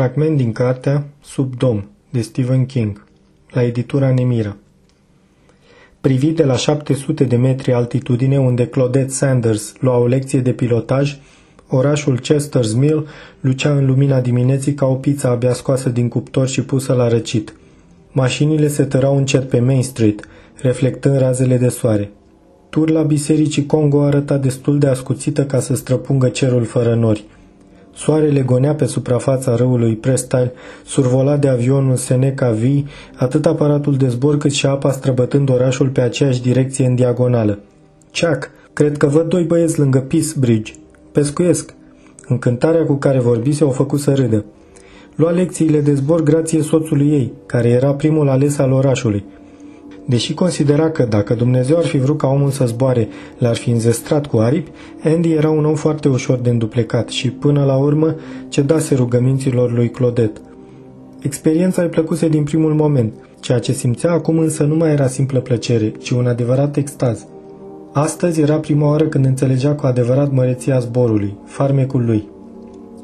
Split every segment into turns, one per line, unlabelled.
Fragment din cartea Sub dom de Stephen King, la editura Nemira. Privit de la 700 de metri altitudine unde Claudette Sanders lua o lecție de pilotaj, orașul Chester's Mill lucea în lumina dimineții ca o pizza abia scoasă din cuptor și pusă la răcit. Mașinile se tărau încet pe Main Street, reflectând razele de soare. Turla bisericii Congo arăta destul de ascuțită ca să străpungă cerul fără nori – Soarele gonea pe suprafața râului Prestyle, survolat de avionul Seneca V, atât aparatul de zbor cât și apa străbătând orașul pe aceeași direcție în diagonală. Chuck, cred că văd doi băieți lângă Peace Bridge. Pescuiesc. Încântarea cu care vorbise o făcut să râdă. Lua lecțiile de zbor grație soțului ei, care era primul ales al orașului – Deși considera că dacă Dumnezeu ar fi vrut ca omul să zboare, l-ar fi înzestrat cu aripi, Andy era un om foarte ușor de înduplecat și, până la urmă, cedase rugăminților lui Clodet. Experiența îi plăcuse din primul moment, ceea ce simțea acum însă nu mai era simplă plăcere, ci un adevărat extaz. Astăzi era prima oară când înțelegea cu adevărat măreția zborului, farmecul lui.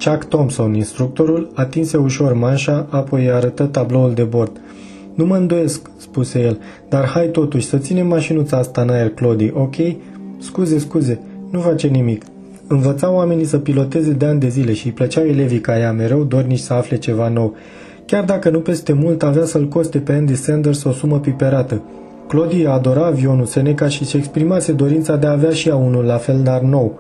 Chuck Thompson, instructorul, atinse ușor manșa, apoi arătă tabloul de bord – nu mă îndoiesc, spuse el, dar hai totuși să ținem mașinuța asta în aer, Clody, ok? Scuze, scuze, nu face nimic. Învăța oamenii să piloteze de ani de zile și îi plăceau elevii ca ea mereu dornici să afle ceva nou. Chiar dacă nu peste mult avea să-l coste pe Andy Sanders o sumă piperată. Clody adora avionul Seneca și se exprimase dorința de a avea și ea unul la fel, dar nou.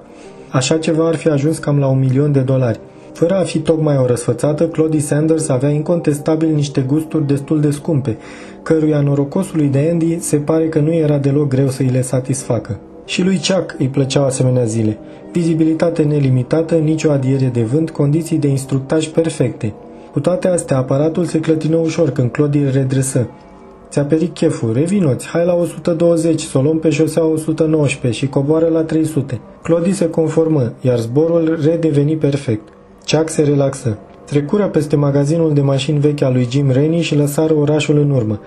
Așa ceva ar fi ajuns cam la un milion de dolari. Fără a fi tocmai o răsfățată, Claudie Sanders avea incontestabil niște gusturi destul de scumpe, căruia norocosului de Andy se pare că nu era deloc greu să îi le satisfacă. Și lui Chuck îi plăceau asemenea zile. Vizibilitate nelimitată, nicio adiere de vânt, condiții de instructaj perfecte. Cu toate astea, aparatul se clătină ușor când Claudie îl redresă. Ți-a perit cheful, revinoți, hai la 120, să o luăm pe șosea 119 și coboară la 300. Clodii se conformă, iar zborul redeveni perfect. Chuck se relaxă. Trecură peste magazinul de mașini vechi al lui Jim Rainey și lăsară orașul în urmă.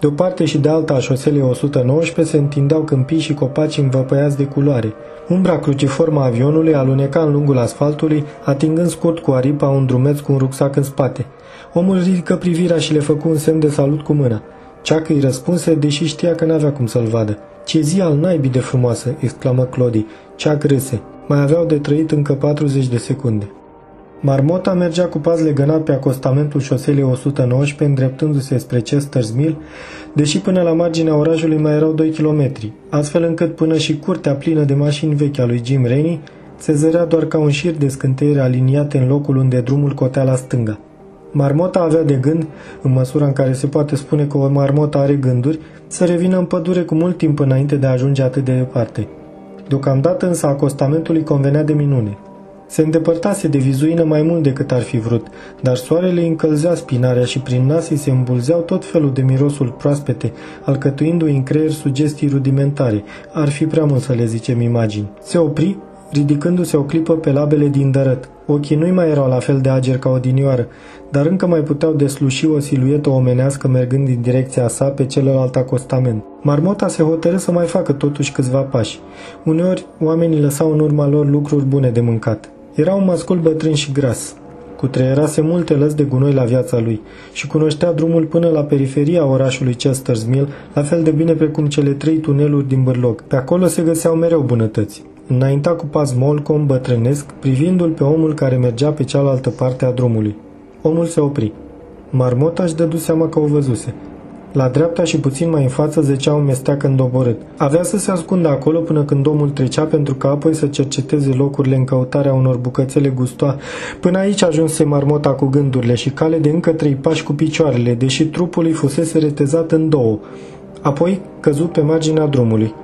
De o parte și de alta a șoselei 119 se întindeau câmpii și copaci învăpăiați de culoare. Umbra cruciformă a avionului aluneca în lungul asfaltului, atingând scurt cu aripa un drumeț cu un rucsac în spate. Omul ridică privirea și le făcu un semn de salut cu mâna. Ceacă îi răspunse, deși știa că n-avea cum să-l vadă. Ce zi al naibii de frumoasă!" exclamă Clody. Ceac râse. Mai aveau de trăit încă 40 de secunde. Marmota mergea cu pas legănat pe acostamentul șoselei 119, îndreptându-se spre Chester's Mill, deși până la marginea orașului mai erau 2 km, astfel încât până și curtea plină de mașini vechi a lui Jim Rainey se zărea doar ca un șir de scânteiere aliniate în locul unde drumul cotea la stânga. Marmota avea de gând, în măsura în care se poate spune că o marmotă are gânduri, să revină în pădure cu mult timp înainte de a ajunge atât de departe. Deocamdată însă acostamentului convenea de minune. Se îndepărtase de vizuină mai mult decât ar fi vrut, dar soarele încălzea spinarea și prin nas se îmbulzeau tot felul de mirosul proaspete, alcătuindu-i în creier sugestii rudimentare. Ar fi prea mult să le zicem imagini. Se opri, ridicându-se o clipă pe labele din dărăt. Ochii nu mai erau la fel de ageri ca odinioară, dar încă mai puteau desluși o siluetă omenească mergând din direcția sa pe celălalt acostament. Marmota se hotărâ să mai facă totuși câțiva pași. Uneori, oamenii lăsau în urma lor lucruri bune de mâncat. Era un mascul bătrân și gras. Cutreierase multe lăți de gunoi la viața lui și cunoștea drumul până la periferia orașului Chester's Mill, la fel de bine precum cele trei tuneluri din bârlog. Pe acolo se găseau mereu bunătăți. Înainta cu pas molcom bătrânesc, privindu-l pe omul care mergea pe cealaltă parte a drumului. Omul se opri. Marmota își dădu seama că o văzuse. La dreapta și puțin mai în față zecea un mesteac îndoborât. Avea să se ascundă acolo până când omul trecea pentru că apoi să cerceteze locurile în căutarea unor bucățele gustoa. Până aici ajunse marmota cu gândurile și cale de încă trei pași cu picioarele, deși trupul îi fusese retezat în două. Apoi căzut pe marginea drumului.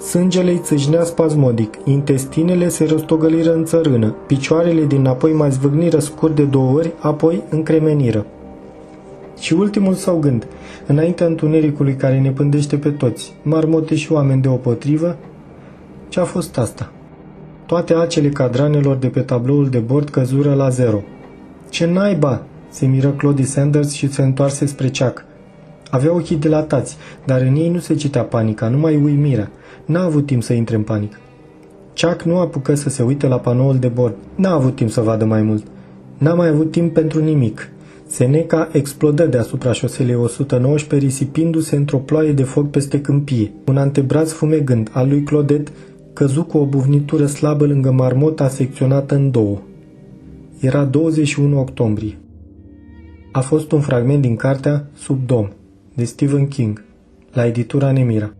Sângele îi țâșnea spasmodic, intestinele se rostogăliră în țărână, picioarele din apoi mai zvâgniră scurt de două ori, apoi încremeniră. Și ultimul său gând, înaintea întunericului care ne pândește pe toți, marmote și oameni deopotrivă, ce a fost asta? Toate acele cadranelor de pe tabloul de bord căzură la zero. Ce naiba! se miră Claudie Sanders și se întoarse spre ceac. Avea ochii dilatați, dar în ei nu se citea panica, numai uimirea. N-a avut timp să intre în panică. Chuck nu apucă să se uite la panoul de bord. N-a avut timp să vadă mai mult. N-a mai avut timp pentru nimic. Seneca explodă deasupra șoselei 119, risipindu-se într-o ploaie de foc peste câmpie. Un antebraz fumegând al lui Clodet căzu cu o buvnitură slabă lângă marmota secționată în două. Era 21 octombrie. A fost un fragment din cartea Sub dom, de Stephen King, la editura Nemira.